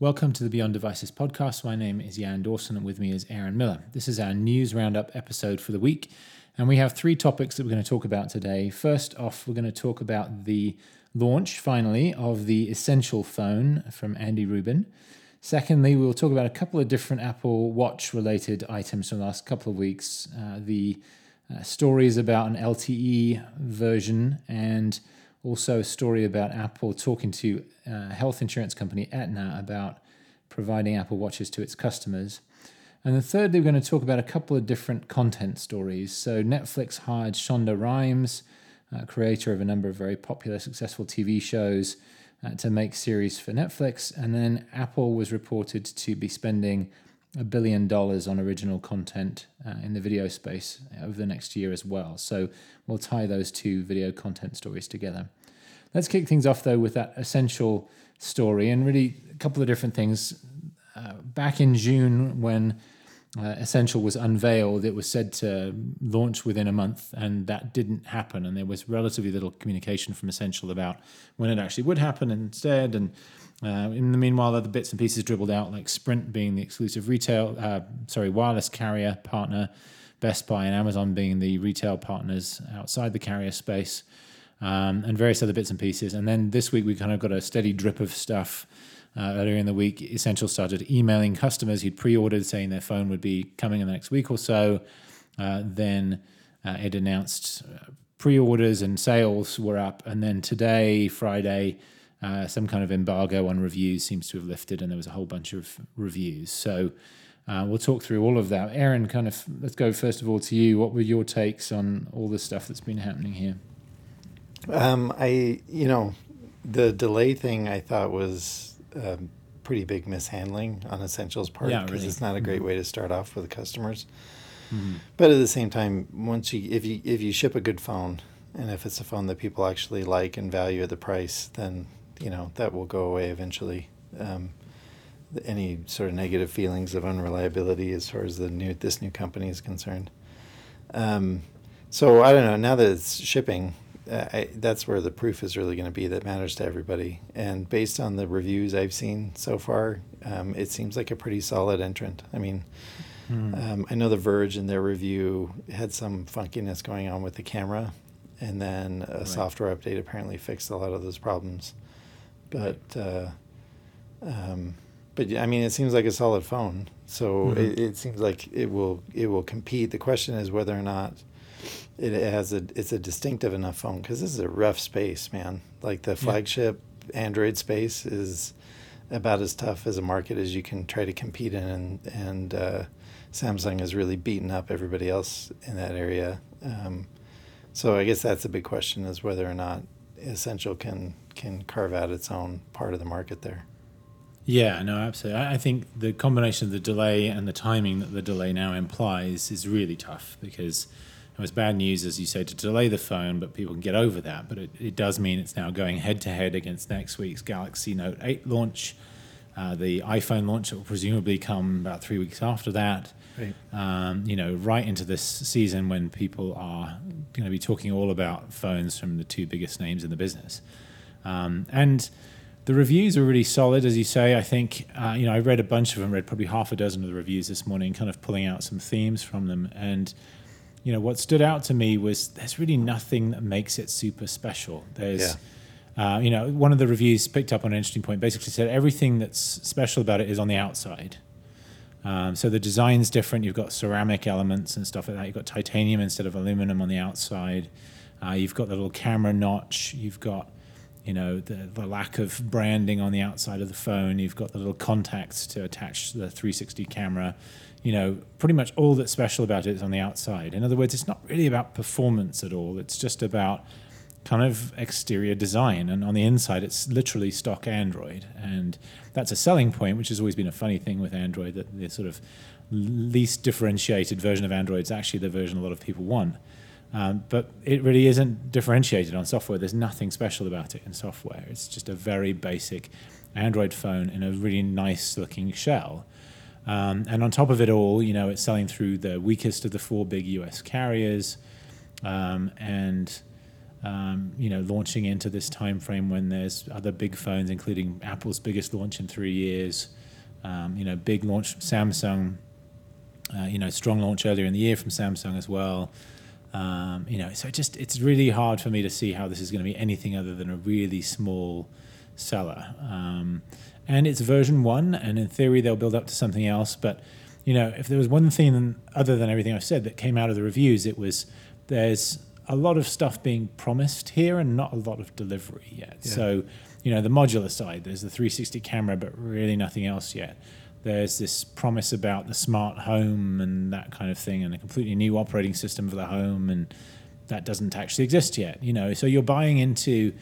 Welcome to the Beyond Devices podcast. My name is Jan Dawson, and with me is Aaron Miller. This is our news roundup episode for the week, and we have three topics that we're going to talk about today. First off, we're going to talk about the launch, finally, of the Essential phone from Andy Rubin. Secondly, we'll talk about a couple of different Apple Watch related items from the last couple of weeks. Uh, the uh, stories about an LTE version and also a story about Apple talking to uh, health insurance company Aetna about providing Apple Watches to its customers. And then thirdly, we're going to talk about a couple of different content stories. So Netflix hired Shonda Rhimes, uh, creator of a number of very popular, successful TV shows, uh, to make series for Netflix. And then Apple was reported to be spending a billion dollars on original content uh, in the video space over the next year as well. So we'll tie those two video content stories together. Let's kick things off though with that essential story and really a couple of different things. Uh, back in June, when uh, Essential was unveiled, it was said to launch within a month, and that didn't happen. And there was relatively little communication from Essential about when it actually would happen instead. And uh, in the meanwhile, other bits and pieces dribbled out, like Sprint being the exclusive retail, uh, sorry, wireless carrier partner, Best Buy and Amazon being the retail partners outside the carrier space, um, and various other bits and pieces. And then this week, we kind of got a steady drip of stuff. Uh, earlier in the week, Essential started emailing customers who'd pre-ordered, saying their phone would be coming in the next week or so. Uh, then uh, it announced uh, pre-orders and sales were up, and then today, Friday uh, some kind of embargo on reviews seems to have lifted, and there was a whole bunch of reviews. So uh, we'll talk through all of that. Aaron, kind of, let's go first of all to you. What were your takes on all the stuff that's been happening here? Um, I, you know, the delay thing I thought was a um, pretty big mishandling on Essentials part because yeah, really. it's not a great mm-hmm. way to start off with the customers. Mm-hmm. But at the same time, once you if you if you ship a good phone and if it's a phone that people actually like and value at the price, then you know that will go away eventually. Um, any sort of negative feelings of unreliability as far as the new this new company is concerned. Um, so I don't know. Now that it's shipping, uh, I, that's where the proof is really going to be that matters to everybody. And based on the reviews I've seen so far, um, it seems like a pretty solid entrant. I mean, mm. um, I know The Verge in their review had some funkiness going on with the camera, and then a right. software update apparently fixed a lot of those problems. But uh, um, but I mean, it seems like a solid phone. So mm-hmm. it, it seems like it will it will compete. The question is whether or not it has a it's a distinctive enough phone because this is a rough space, man. Like the flagship yeah. Android space is about as tough as a market as you can try to compete in, and and uh, Samsung has really beaten up everybody else in that area. Um, so I guess that's a big question: is whether or not Essential can can carve out its own part of the market there. Yeah, no, absolutely. I think the combination of the delay and the timing that the delay now implies is really tough because it was bad news, as you say, to delay the phone, but people can get over that. But it, it does mean it's now going head to head against next week's Galaxy Note 8 launch. Uh, the iPhone launch will presumably come about three weeks after that. Right. Um, you know, right into this season when people are going to be talking all about phones from the two biggest names in the business. Um, and the reviews are really solid, as you say. I think, uh, you know, I read a bunch of them, read probably half a dozen of the reviews this morning, kind of pulling out some themes from them. And, you know, what stood out to me was there's really nothing that makes it super special. There's, yeah. uh, you know, one of the reviews picked up on an interesting point, basically said everything that's special about it is on the outside. Um, so the design's different. You've got ceramic elements and stuff like that. You've got titanium instead of aluminum on the outside. Uh, you've got the little camera notch. You've got you know the, the lack of branding on the outside of the phone. You've got the little contacts to attach the 360 camera. You know pretty much all that's special about it is on the outside. In other words it's not really about performance at all. It's just about kind of exterior design. And on the inside it's literally stock android. And that's a selling point which has always been a funny thing with android that the sort of least differentiated version of android is actually the version a lot of people want um, but it really isn't differentiated on software. There's nothing special about it in software. It's just a very basic Android phone in a really nice looking shell. Um, and on top of it all, you know, it's selling through the weakest of the four big US carriers. Um, and Um, you know, launching into this time frame when there's other big phones, including Apple's biggest launch in three years. Um, you know, big launch Samsung. Uh, you know, strong launch earlier in the year from Samsung as well. Um, you know, so just it's really hard for me to see how this is going to be anything other than a really small seller. Um, and it's version one, and in theory they'll build up to something else. But you know, if there was one thing other than everything I've said that came out of the reviews, it was there's a lot of stuff being promised here and not a lot of delivery yet. Yeah. So, you know, the modular side, there's the 360 camera, but really nothing else yet there's this promise about the smart home and that kind of thing and a completely new operating system for the home and that doesn't actually exist yet you know. So you're buying into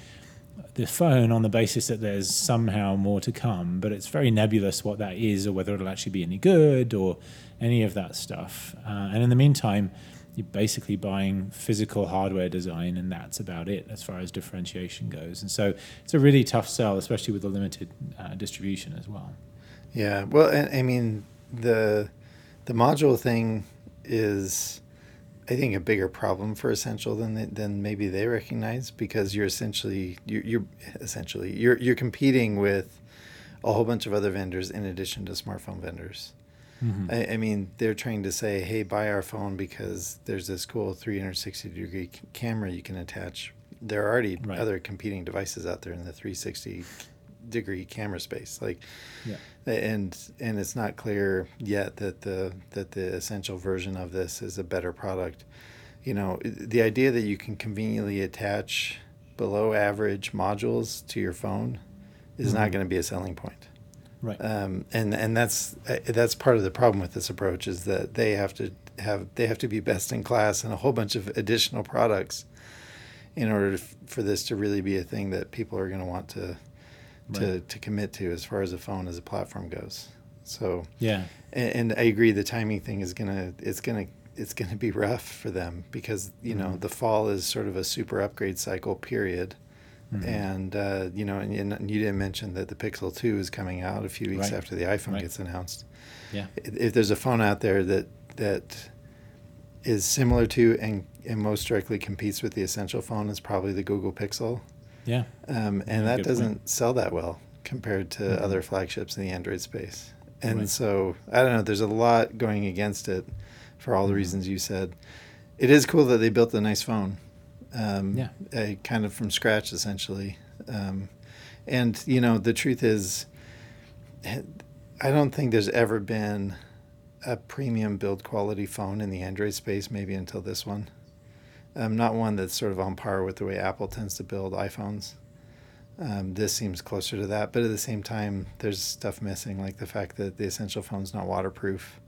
the phone on the basis that there's somehow more to come but it's very nebulous what that is or whether it'll actually be any good or any of that stuff. Uh, and in the meantime you're basically buying physical hardware design and that's about it as far as differentiation goes. And so it's a really tough sell especially with the limited uh, distribution as well yeah, well, I, I mean the the module thing is, I think, a bigger problem for Essential than they, than maybe they recognize because you're essentially you're, you're essentially you're you're competing with a whole bunch of other vendors in addition to smartphone vendors. Mm-hmm. I, I, mean, they're trying to say, "Hey, buy our phone because there's this cool 360 degree camera you can attach." There are already right. other competing devices out there in the 360 degree camera space like yeah. and and it's not clear yet that the that the essential version of this is a better product you know the idea that you can conveniently attach below average modules to your phone is mm-hmm. not going to be a selling point right um, and and that's uh, that's part of the problem with this approach is that they have to have they have to be best in class and a whole bunch of additional products in order to, for this to really be a thing that people are going to want to, right. to commit to as far as a phone as a platform goes. So yeah, and, and, I agree. The timing thing is gonna it's gonna it's gonna be rough for them because you mm-hmm. know the fall is sort of a super upgrade cycle period. Mm-hmm. And uh, you know, and, and, you didn't mention that the Pixel Two is coming out a few weeks right. after the iPhone right. gets announced. Yeah. If, if there's a phone out there that that is similar to and, and most directly competes with the Essential phone, is probably the Google Pixel. Yeah. Um, and that doesn't point. sell that well compared to mm-hmm. other flagships in the Android space. And right. so I don't know. There's a lot going against it, for all the mm-hmm. reasons you said. It is cool that they built a nice phone. Um, yeah. A, kind of from scratch, essentially. Um, and you know, the truth is, I don't think there's ever been a premium build quality phone in the Android space, maybe until this one um, not one that's sort of on par with the way Apple tends to build iPhones. Um, this seems closer to that, but at the same time, there's stuff missing, like the fact that the Essential phone's not waterproof.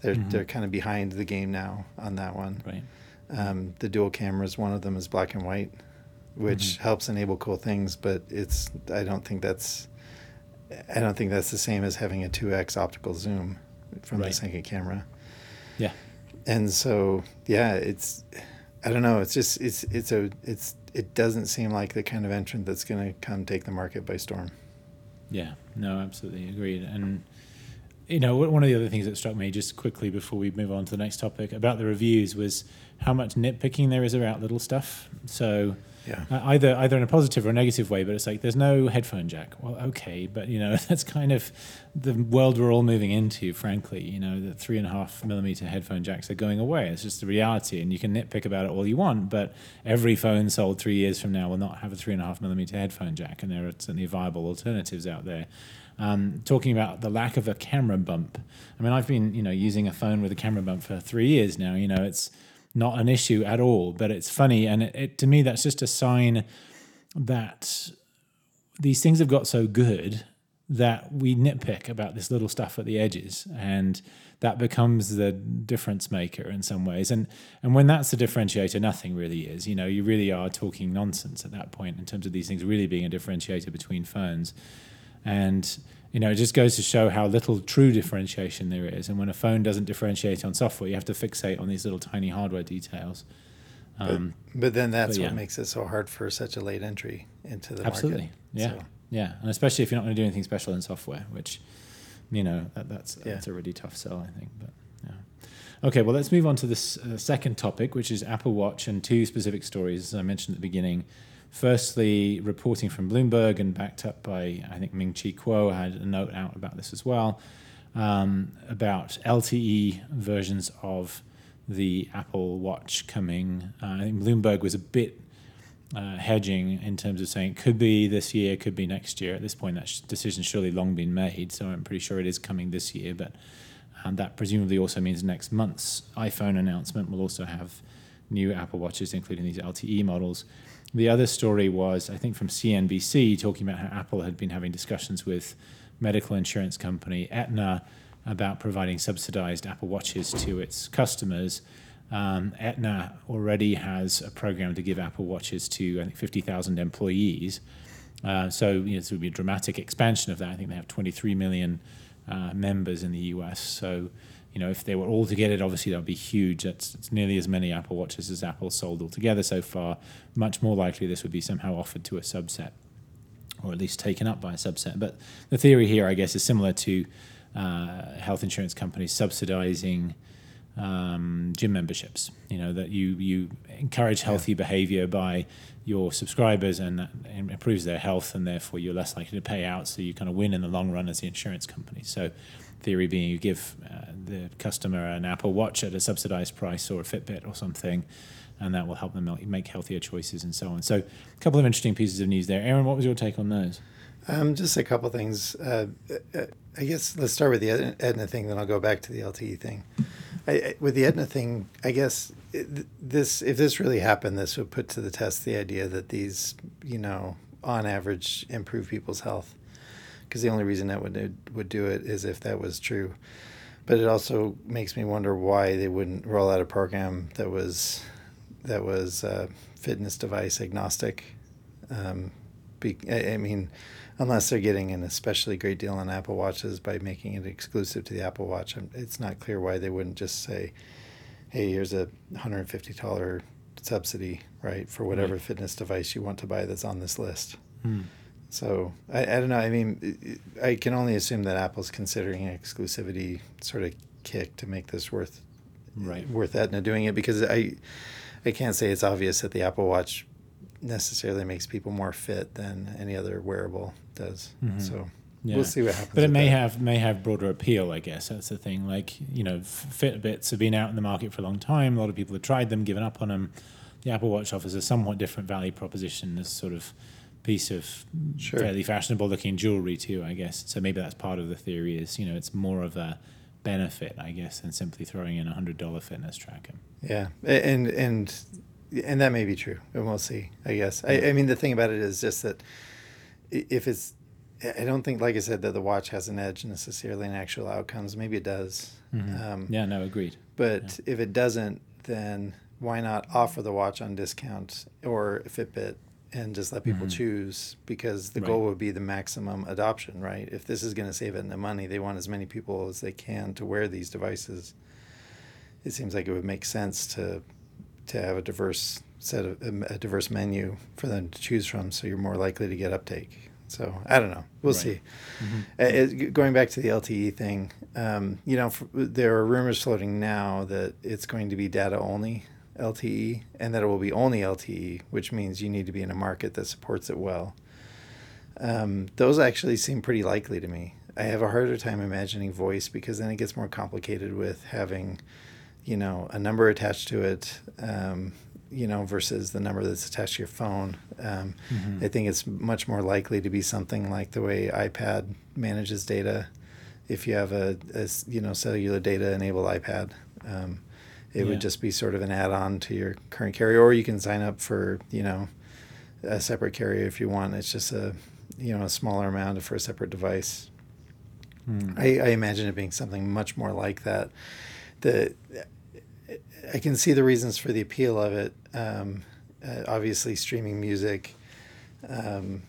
They're mm-hmm. they're kind of behind the game now on that one. Right. Um, the dual cameras, one of them is black and white, which mm-hmm. helps enable cool things, but it's I don't think that's I don't think that's the same as having a two x optical zoom from right. the second camera. Yeah. And so yeah, it's I don't know. It's just it's it's a it's it doesn't seem like the kind of entrant that's going to come take the market by storm. Yeah. No. Absolutely agreed. And you know, one of the other things that struck me just quickly before we move on to the next topic about the reviews was how much nitpicking there is about little stuff. So yeah. Uh, either either in a positive or a negative way, but it's like there's no headphone jack. Well, okay, but you know that's kind of the world we're all moving into. Frankly, you know the three and a half millimeter headphone jacks are going away. It's just the reality, and you can nitpick about it all you want, but every phone sold three years from now will not have a three and a half millimeter headphone jack, and there are certainly viable alternatives out there. Um, talking about the lack of a camera bump. I mean, I've been you know using a phone with a camera bump for three years now. You know, it's not an issue at all. But it's funny, and it, it, to me that's just a sign that these things have got so good that we nitpick about this little stuff at the edges and that becomes the difference maker in some ways and and when that's the differentiator nothing really is you know you really are talking nonsense at that point in terms of these things really being a differentiator between phones and you know, it just goes to show how little true differentiation there is. And when a phone doesn't differentiate on software, you have to fixate on these little tiny hardware details. Um, but, but, then that's but yeah. what makes it so hard for such a late entry into the Absolutely. market. Yeah. So. Yeah. And especially if you're not going to do anything special in software, which, you know, that, that's, yeah. that's a really tough sell, I think. But yeah. Okay, well, let's move on to this uh, second topic, which is Apple Watch and two specific stories, as I mentioned at the beginning. Firstly, reporting from Bloomberg and backed up by, I think, Ming Chi Kuo had a note out about this as well, um, about LTE versions of the Apple Watch coming. Uh, I think Bloomberg was a bit uh, hedging in terms of saying it could be this year, could be next year. At this point, that sh- decision's surely long been made, so I'm pretty sure it is coming this year. But um, that presumably also means next month's iPhone announcement will also have new Apple Watches, including these LTE models. The other story was, I think, from CNBC, talking about how Apple had been having discussions with medical insurance company Aetna about providing subsidized Apple Watches to its customers. Um, Aetna already has a program to give Apple Watches to, I think, 50,000 employees. Uh, so you know, this would be a dramatic expansion of that. I think they have 23 million uh, members in the US. So you know, if they were all to get it, obviously that would be huge. That's it's nearly as many Apple Watches as Apple sold altogether so far. Much more likely this would be somehow offered to a subset, or at least taken up by a subset. But the theory here, I guess, is similar to uh, health insurance companies subsidizing um, gym memberships. You know that you you encourage healthy yeah. behavior by your subscribers, and improves their health, and therefore you're less likely to pay out. So you kind of win in the long run as the insurance company. So theory being you give uh, the customer an Apple Watch at a subsidized price or a Fitbit or something, and that will help them make healthier choices and so on. So, a couple of interesting pieces of news there. Aaron, what was your take on those? Um, just a couple things. Uh, uh I guess let's start with the Aetna thing, then I'll go back to the LTE thing. I, with the Aetna thing, I guess it, this if this really happened, this would put to the test the idea that these, you know, on average, improve people's health because the only reason that would would do it is if that was true. But it also makes me wonder why they wouldn't roll out a program that was that was uh, fitness device agnostic. Um, be, I, I mean, unless they're getting an especially great deal on Apple Watches by making it exclusive to the Apple Watch, it's not clear why they wouldn't just say, "Hey, here's a hundred fifty dollar subsidy, right, for whatever right. fitness device you want to buy that's on this list." Hmm. So I, I don't know. I mean, I can only assume that Apple's considering an exclusivity sort of kick to make this worth right worth Aetna doing it because I I can't say it's obvious that the Apple Watch necessarily makes people more fit than any other wearable does. Mm-hmm. So yeah. we'll see what happens. But it may that. have may have broader appeal. I guess that's the thing. Like you know, Fitbits have been out in the market for a long time. A lot of people have tried them, given up on them. The Apple Watch offers a somewhat different value proposition. This sort of piece of sure. fairly fashionable looking jewelry too, I guess. So maybe that's part of the theory is, you know, it's more of a benefit, I guess, than simply throwing in a hundred dollar fitness tracker. Yeah. And and and that may be true. And we'll see, I guess. I, I mean the thing about it is just that if it's I don't think, like I said, that the watch has an edge necessarily in actual outcomes. Maybe it does. Mm-hmm. Um, yeah, no, agreed. But yeah. if it doesn't, then why not offer the watch on discount or Fitbit and just let people mm-hmm. choose because the right. goal would be the maximum adoption, right? If this is going to save them money, they want as many people as they can to wear these devices. It seems like it would make sense to to have a diverse set of a diverse menu for them to choose from, so you're more likely to get uptake. So I don't know. We'll right. see. Mm-hmm. Uh, going back to the LTE thing, um, you know, there are rumors floating now that it's going to be data only LTE and that it will be only LTE, which means you need to be in a market that supports it well. Um, those actually seem pretty likely to me. I have a harder time imagining voice because then it gets more complicated with having, you know, a number attached to it, um, you know, versus the number that's attached to your phone. Um, mm-hmm. I think it's much more likely to be something like the way iPad manages data. If you have a, a you know cellular data enabled iPad, um, it yeah. would just be sort of an add-on to your current carrier, or you can sign up for you know a separate carrier if you want. It's just a you know a smaller amount for a separate device. Hmm. I, I imagine it being something much more like that. The I can see the reasons for the appeal of it. Um, uh, obviously, streaming music, um,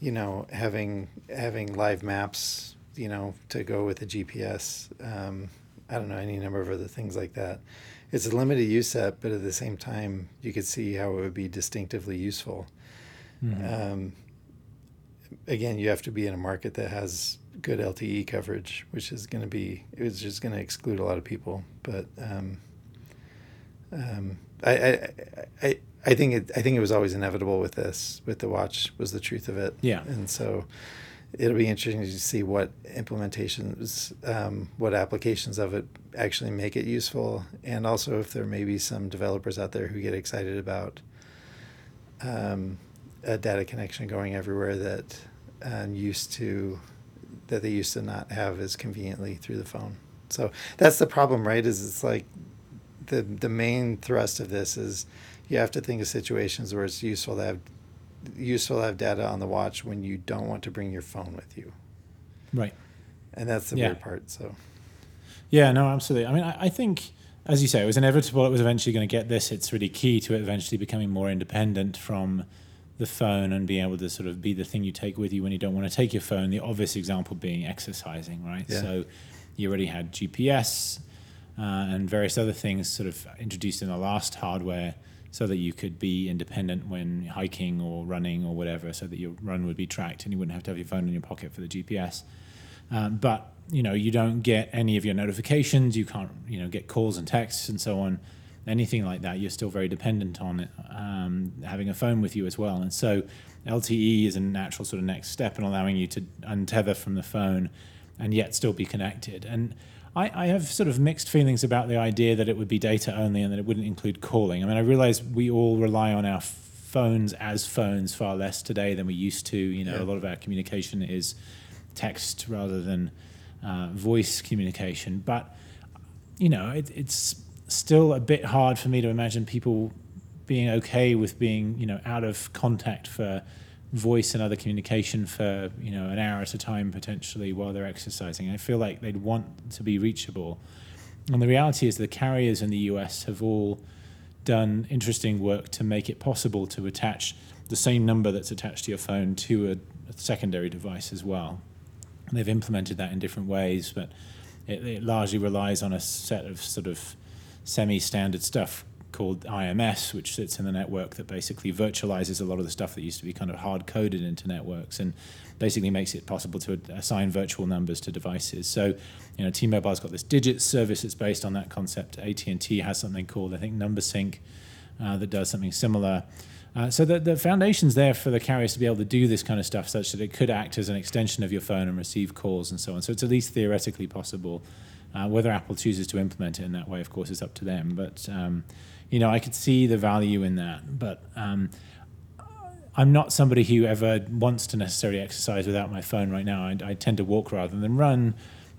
you know, having having live maps, you know, to go with the GPS. Um, I don't know any number of other things like that it's a limited use set, but at the same time, you could see how it would be distinctively useful. Mm-hmm. Um, again, you have to be in a market that has good LTE coverage, which is going to be it was just going to exclude a lot of people. But um, um, I, I, I I think it I think it was always inevitable with this with the watch was the truth of it. Yeah, and so it'll be interesting to see what implementations, um, what applications of it actually make it useful, and also if there may be some developers out there who get excited about um, a data connection going everywhere that um, used to that they used to not have as conveniently through the phone. So that's the problem, right? Is it's like the the main thrust of this is you have to think of situations where it's useful to have useful to have data on the watch when you don't want to bring your phone with you. Right. And that's the yeah. weird part. So. Yeah. No. Absolutely. I mean, I, I think. As you say, it was inevitable. It was eventually going to get this. It's really key to it eventually becoming more independent from the phone and being able to sort of be the thing you take with you when you don't want to take your phone. The obvious example being exercising, right? Yeah. So you already had GPS uh, and various other things sort of introduced in the last hardware so that you could be independent when hiking or running or whatever, so that your run would be tracked and you wouldn't have to have your phone in your pocket for the GPS. Um, but you know, you don't get any of your notifications. You can't, you know, get calls and texts and so on. Anything like that, you're still very dependent on it, um, having a phone with you as well. And so, LTE is a natural sort of next step in allowing you to untether from the phone and yet still be connected. And I, I have sort of mixed feelings about the idea that it would be data only and that it wouldn't include calling. I mean, I realize we all rely on our phones as phones far less today than we used to. You know, yeah. a lot of our communication is text rather than uh, voice communication. But you know, it, it's still a bit hard for me to imagine people being okay with being you know out of contact for voice and other communication for you know an hour at a time potentially while they're exercising. I feel like they'd want to be reachable, and the reality is the carriers in the US have all done interesting work to make it possible to attach the same number that's attached to your phone to a, a secondary device as well. And they've implemented that in different ways, but it, it largely relies on a set of sort of semi-standard stuff called IMS, which sits in the network that basically virtualizes a lot of the stuff that used to be kind of hard coded into networks and basically makes it possible to assign virtual numbers to devices. So, you know, T-Mobile's got this digit service that's based on that concept. AT&T has something called, I think, NumberSync uh, that does something similar. Uh, so the, the foundation's there for the carriers to be able to do this kind of stuff such that it could act as an extension of your phone and receive calls and so on. So it's at least theoretically possible. Uh, whether Apple chooses to implement it in that way, of course, is up to them. But um, you know, I could see the value in that, but um, I'm not somebody who ever wants to necessarily exercise without my phone right now. I, I, tend to walk rather than run.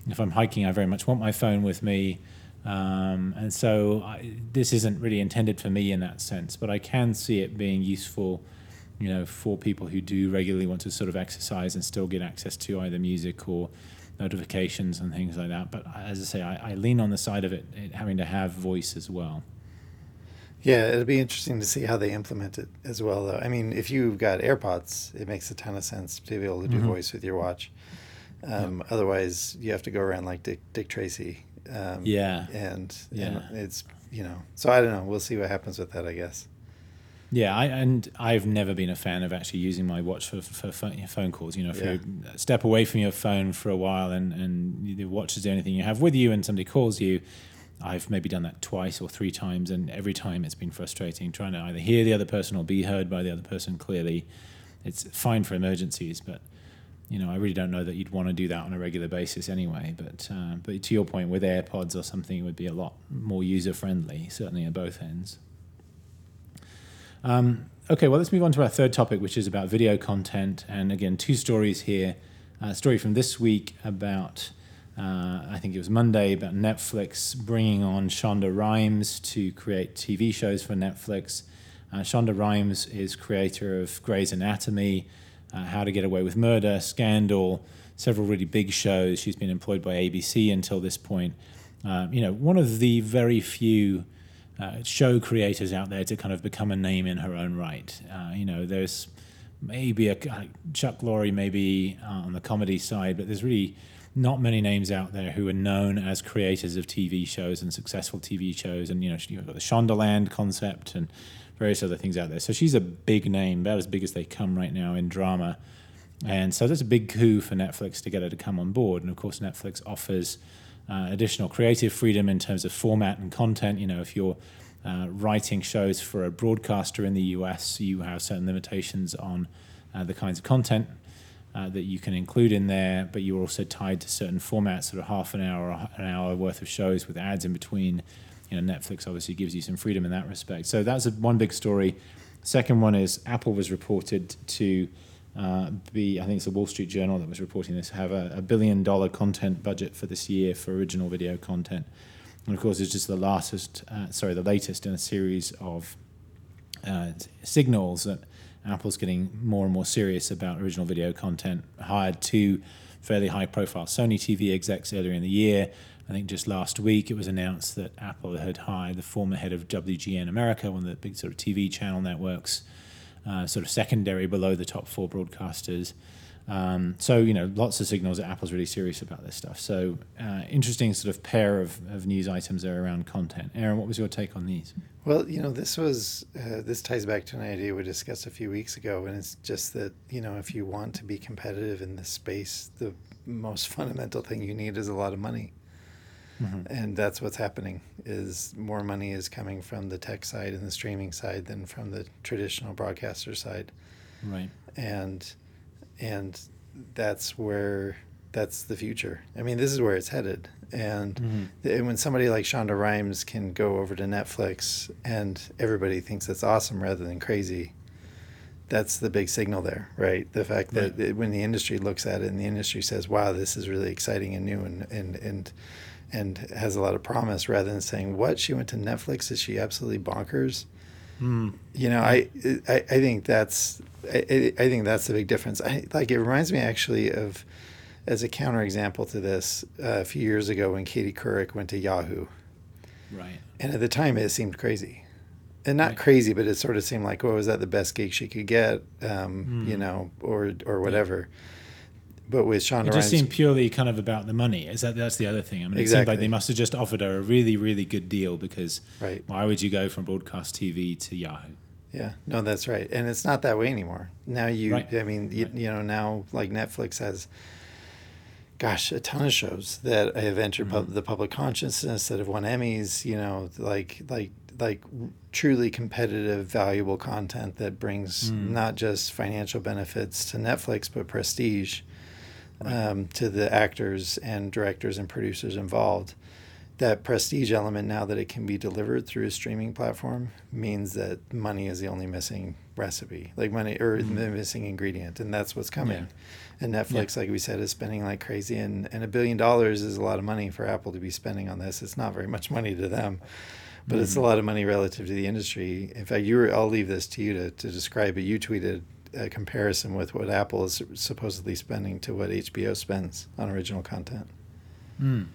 If I'm hiking, I very much want my phone with me. Um, and so I, this isn't really intended for me in that sense, but I can see it being useful, you know, for people who do regularly want to sort of exercise and still get access to either music or notifications and things like that. But as I say, I, I lean on the side of it, it having to have voice as well. Yeah, it'll be interesting to see how they implement it as well, though. I mean, if you've got AirPods, it makes a ton of sense to be able to do mm-hmm. voice with your watch. Um, Otherwise, you have to go around like Dick, Dick Tracy. Um, yeah. And, yeah. and it's, you know, so I don't know. We'll see what happens with that, I guess. Yeah, I, and I've never been a fan of actually using my watch for, for phone, phone calls. You know, if yeah. you step away from your phone for a while and, and the watch is the only thing you have with you and somebody calls you, I've maybe done that twice or three times, and every time it's been frustrating trying to either hear the other person or be heard by the other person clearly. It's fine for emergencies, but you know, I really don't know that you'd want to do that on a regular basis anyway. But uh, but to your point, with AirPods or something, it would be a lot more user friendly, certainly at both ends. Um, okay, well, let's move on to our third topic, which is about video content. And again, two stories here. A story from this week about uh, I think it was Monday about Netflix bringing on Shonda Rhimes to create TV shows for Netflix. Uh, Shonda Rhimes is creator of Grey's Anatomy, uh, How to Get Away with Murder, Scandal, several really big shows. She's been employed by ABC until this point. Uh, you know, one of the very few uh, show creators out there to kind of become a name in her own right. Uh, you know, there's maybe a Chuck Lorre, maybe on the comedy side, but there's really not many names out there who are known as creators of TV shows and successful TV shows. And, you know, you've got the Shondaland concept and various other things out there. So she's a big name, about as big as they come right now in drama. And so that's a big coup for Netflix to get her to come on board. And of course, Netflix offers uh, additional creative freedom in terms of format and content. You know, if you're uh, writing shows for a broadcaster in the US, you have certain limitations on uh, the kinds of content uh, that you can include in there, but you're also tied to certain formats, sort of half an hour or an hour worth of shows with ads in between. You know, Netflix obviously gives you some freedom in that respect. So that's a, one big story. Second one is Apple was reported to uh, be, I think it's the Wall Street Journal that was reporting this, have a, a, billion dollar content budget for this year for original video content. And of course, it's just the latest, uh, sorry, the latest in a series of uh, signals that Apple's getting more and more serious about original video content. Hired two fairly high profile Sony TV execs earlier in the year. I think just last week it was announced that Apple had hired the former head of WGN America, one of the big sort of TV channel networks, uh, sort of secondary below the top four broadcasters. Um, so you know, lots of signals that Apple's really serious about this stuff. So uh, interesting sort of pair of, of news items there around content. Aaron, what was your take on these? Well, you know, this was uh, this ties back to an idea we discussed a few weeks ago, and it's just that you know, if you want to be competitive in this space, the most fundamental thing you need is a lot of money. Mm-hmm. And that's what's happening is more money is coming from the tech side and the streaming side than from the traditional broadcaster side. Right. And and that's where that's the future. I mean, this is where it's headed. And, mm-hmm. when somebody like Shonda Rhimes can go over to Netflix and everybody thinks that's awesome rather than crazy, that's the big signal there, right? The fact that right. it, when the industry looks at it and the industry says, "Wow, this is really exciting and new and and and and has a lot of promise," rather than saying, "What? She went to Netflix? Is she absolutely bonkers?" Mm. You know, I, I I think that's I, I think that's the big difference. I like it reminds me actually of as a counterexample to this uh, a few years ago when Katie Couric went to Yahoo. Right. And at the time it seemed crazy. And not right. crazy, but it sort of seemed like, well, was that the best gig she could get? Um, mm. You know, or or whatever. Yeah but with Shonda it just seemed purely kind of about the money. Is that that's the other thing? I mean, it exactly. seemed like they must have just offered her a really, really good deal because right. why would you go from broadcast TV to Yahoo? Yeah, no, that's right, and it's not that way anymore. Now you, right. I mean, you, right. you know, now like Netflix has, gosh, a ton of shows that have entered mm-hmm. pub- the public consciousness that have won Emmys. You know, like like like truly competitive, valuable content that brings mm. not just financial benefits to Netflix but prestige um, to the actors and directors and producers involved. That prestige element, now that it can be delivered through a streaming platform, means that money is the only missing recipe, like money or mm-hmm. the missing ingredient, and that's what's coming. Yeah. And Netflix, yeah. like we said, is spending like crazy, and, and a billion dollars is a lot of money for Apple to be spending on this. It's not very much money to them, but mm-hmm. it's a mm-hmm. lot of money relative to the industry. In fact, you were, I'll leave this to you to, to describe it. You tweeted a comparison with what Apple is supposedly spending to what HBO spends on original content. Mm.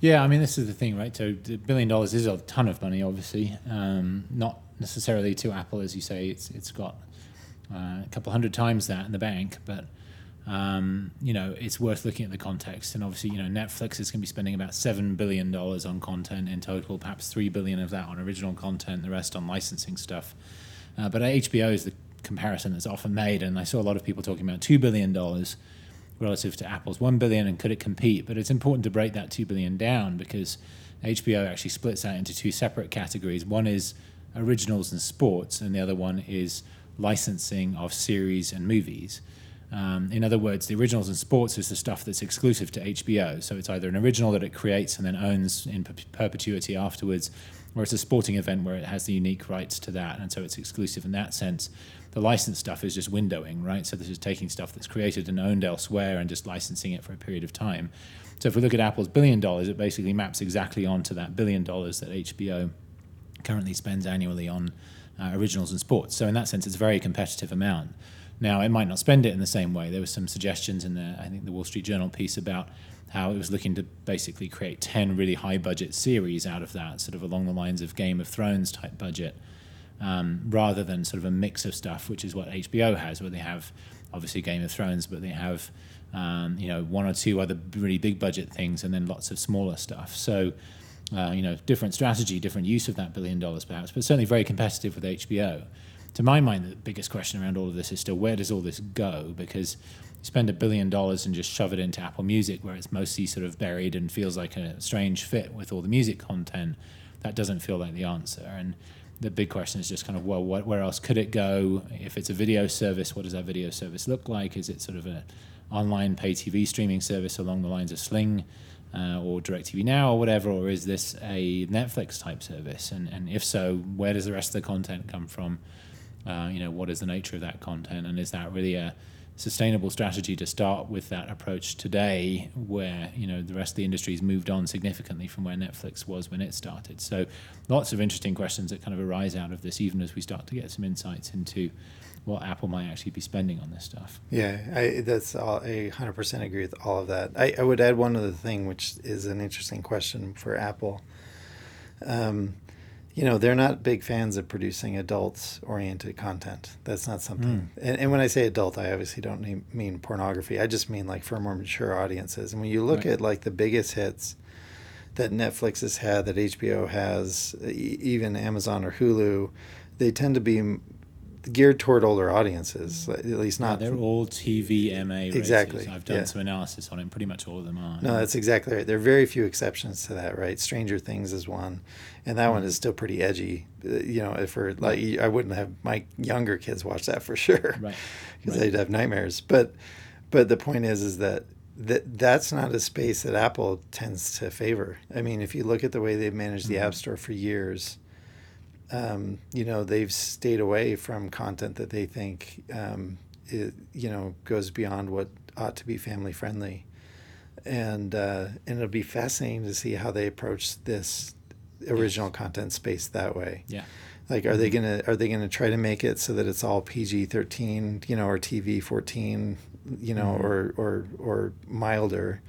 Yeah, I mean, this is the thing, right? So, a billion dollars is a ton of money, obviously. Um, not necessarily to Apple, as you say. It's it's got uh, a couple hundred times that in the bank, but um, you know, it's worth looking at the context. And obviously, you know, Netflix is going to be spending about seven billion dollars on content in total, perhaps three billion of that on original content, the rest on licensing stuff. Uh, but HBO is the comparison that's often made, and I saw a lot of people talking about two billion dollars relative to Apple's one billion, and could it compete? But it's important to break that two billion down because HBO actually splits out into two separate categories. One is originals and sports, and the other one is licensing of series and movies. Um, in other words, the originals and sports is the stuff that's exclusive to HBO. So it's either an original that it creates and then owns in perpetuity afterwards, or it's a sporting event where it has the unique rights to that, and so it's exclusive in that sense. The licensed stuff is just windowing, right? So this is taking stuff that's created and owned elsewhere and just licensing it for a period of time. So if we look at Apple's billion dollars, it basically maps exactly onto that billion dollars that HBO currently spends annually on uh, originals and sports. So in that sense, it's a very competitive amount. Now, it might not spend it in the same way. There were some suggestions in the, I think, the Wall Street Journal piece about how it was looking to basically create 10 really high budget series out of that, sort of along the lines of Game of Thrones type budget, um, rather than sort of a mix of stuff, which is what HBO has, where they have obviously Game of Thrones, but they have um, you know one or two other really big budget things, and then lots of smaller stuff. So. Uh, you know, different strategy, different use of that billion dollars, perhaps, but certainly very competitive with HBO. To my mind, the biggest question around all of this is still where does all this go? Because you spend a billion dollars and just shove it into Apple Music, where it's mostly sort of buried and feels like a strange fit with all the music content, that doesn't feel like the answer. And the big question is just kind of well, what, where else could it go? If it's a video service, what does that video service look like? Is it sort of an online pay TV streaming service along the lines of Sling uh, or DirecTV Now or whatever, or is this a Netflix type service? And and if so, where does the rest of the content come from? Uh, you know, what is the nature of that content, and is that really a sustainable strategy to start with that approach today, where you know the rest of the industry has moved on significantly from where Netflix was when it started. So, lots of interesting questions that kind of arise out of this, even as we start to get some insights into what Apple might actually be spending on this stuff. Yeah, I, that's all, I 100% agree with all of that. I, I would add one other thing, which is an interesting question for Apple. Um, you know they're not big fans of producing adults oriented content that's not something mm. and, and, when i say adult i obviously don't mean, mean pornography i just mean like for more mature audiences and when you look right. at like the biggest hits that netflix has had that hbo has even amazon or hulu they tend to be geared toward older audiences, at least not. Yeah, they're all TVMA. Exactly. I've done yeah. some analysis on it. Pretty much all of them are. No, that's exactly right. There are very few exceptions to that, right? Stranger Things is one, and that mm. one is still pretty edgy. Uh, you know, for like, I wouldn't have my younger kids watch that for sure, right? Because right. they'd have nightmares. But, but the point is, is that that that's not a space that Apple tends to favor. I mean, if you look at the way they've managed the mm-hmm. App Store for years um, you know, they've stayed away from content that they think, um, it, you know, goes beyond what ought to be family friendly. And, uh, and it'll be fascinating to see how they approach this original yes. content space that way. Yeah. Like, are mm-hmm. they gonna are they gonna try to make it so that it's all PG thirteen, you know, or TV fourteen, you know, mm-hmm. or or or milder,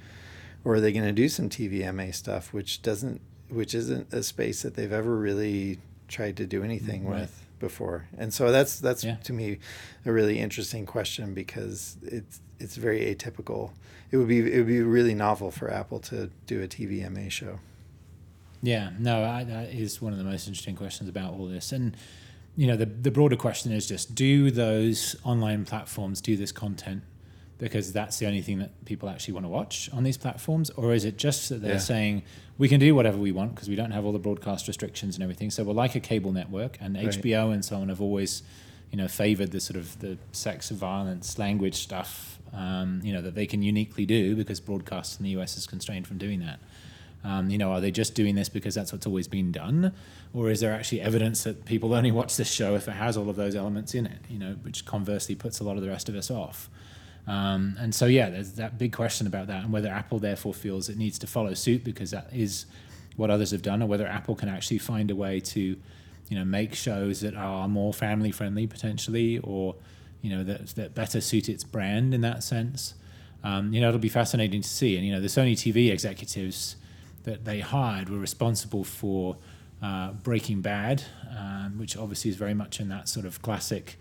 or are they gonna do some TVMA stuff, which doesn't, which isn't a space that they've ever really tried to do anything right. with before. And so that's that's yeah. to me a really interesting question because it's it's very atypical. It would be it would be really novel for Apple to do a TVMA show. Yeah, no, I, that is one of the most interesting questions about all this. And you know, the the broader question is just do those online platforms do this content because that's the only thing that people actually want to watch on these platforms? Or is it just that they're yeah. saying we can do whatever we want because we don't have all the broadcast restrictions and everything? So we're like a cable network, and right. HBO and so on have always, you know, favored the sort of the sex, violence, language stuff, um, you know, that they can uniquely do because broadcast in the US is constrained from doing that. Um, you know, are they just doing this because that's what's always been done, or is there actually evidence that people only watch this show if it has all of those elements in it? You know, which conversely puts a lot of the rest of us off. Um, and so, yeah, there's that big question about that and whether Apple therefore feels it needs to follow suit because that is what others have done, or whether Apple can actually find a way to, you know, make shows that are more family friendly potentially, or you know, that that better suit its brand in that sense. Um, you know, it'll be fascinating to see. And you know, the Sony TV executives that they hired were responsible for uh, Breaking Bad, um, which obviously is very much in that sort of classic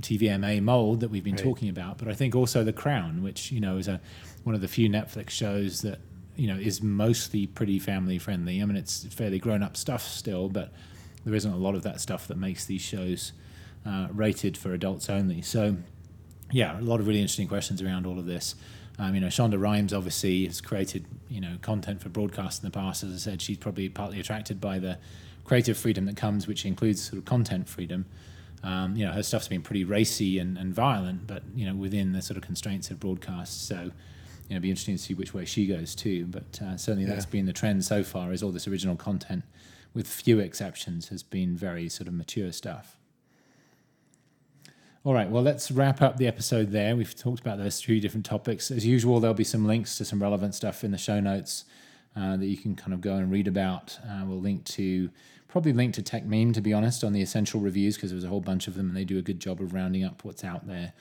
TVMA mold that we've been right. talking about, but I think also The Crown, which you know is a one of the few Netflix shows that you know is mostly pretty family friendly. I mean, it's fairly grown up stuff still, but there isn't a lot of that stuff that makes these shows uh, rated for adults only. So, yeah, a lot of really interesting questions around all of this. Um, you know, Shonda Rhimes obviously has created you know content for broadcast in the past. As I said, she's probably partly attracted by the creative freedom that comes, which includes sort of content freedom. Um, you know, her stuff's been pretty racy and, and violent, but you know, within the sort of constraints of broadcast. So, you know, it'd be interesting to see which way she goes too. But uh, certainly, yeah. that's been the trend so far. Is all this original content, with few exceptions, has been very sort of mature stuff. All right, well, let's wrap up the episode there. We've talked about those three different topics. As usual, there'll be some links to some relevant stuff in the show notes uh, that you can kind of go and read about. Uh, we'll link to probably linked to Techmeme, to be honest, on the essential reviews because there's a whole bunch of them and they do a good job of rounding up what's out there.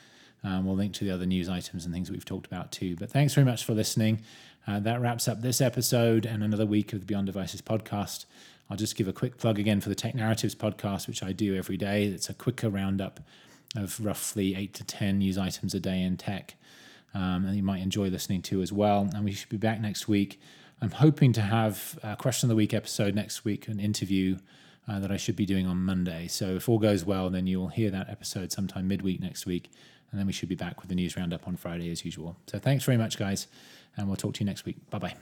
Um, we'll link to the other news items and things we've talked about too. But thanks very much for listening. Uh, that wraps up this episode and another week of the Beyond Devices podcast. I'll just give a quick plug again for the Tech Narratives podcast, which I do every day. It's a quicker roundup of roughly eight to 10 news items a day in tech. Um, and you might enjoy listening to as well. And we should be back next week I'm hoping to have a question of the week episode next week, an interview uh, that I should be doing on Monday. So if all goes well, then you'll hear that episode sometime midweek next week. And then we should be back with the news roundup on Friday as usual. So thanks very much, guys. And we'll talk to you next week. Bye bye.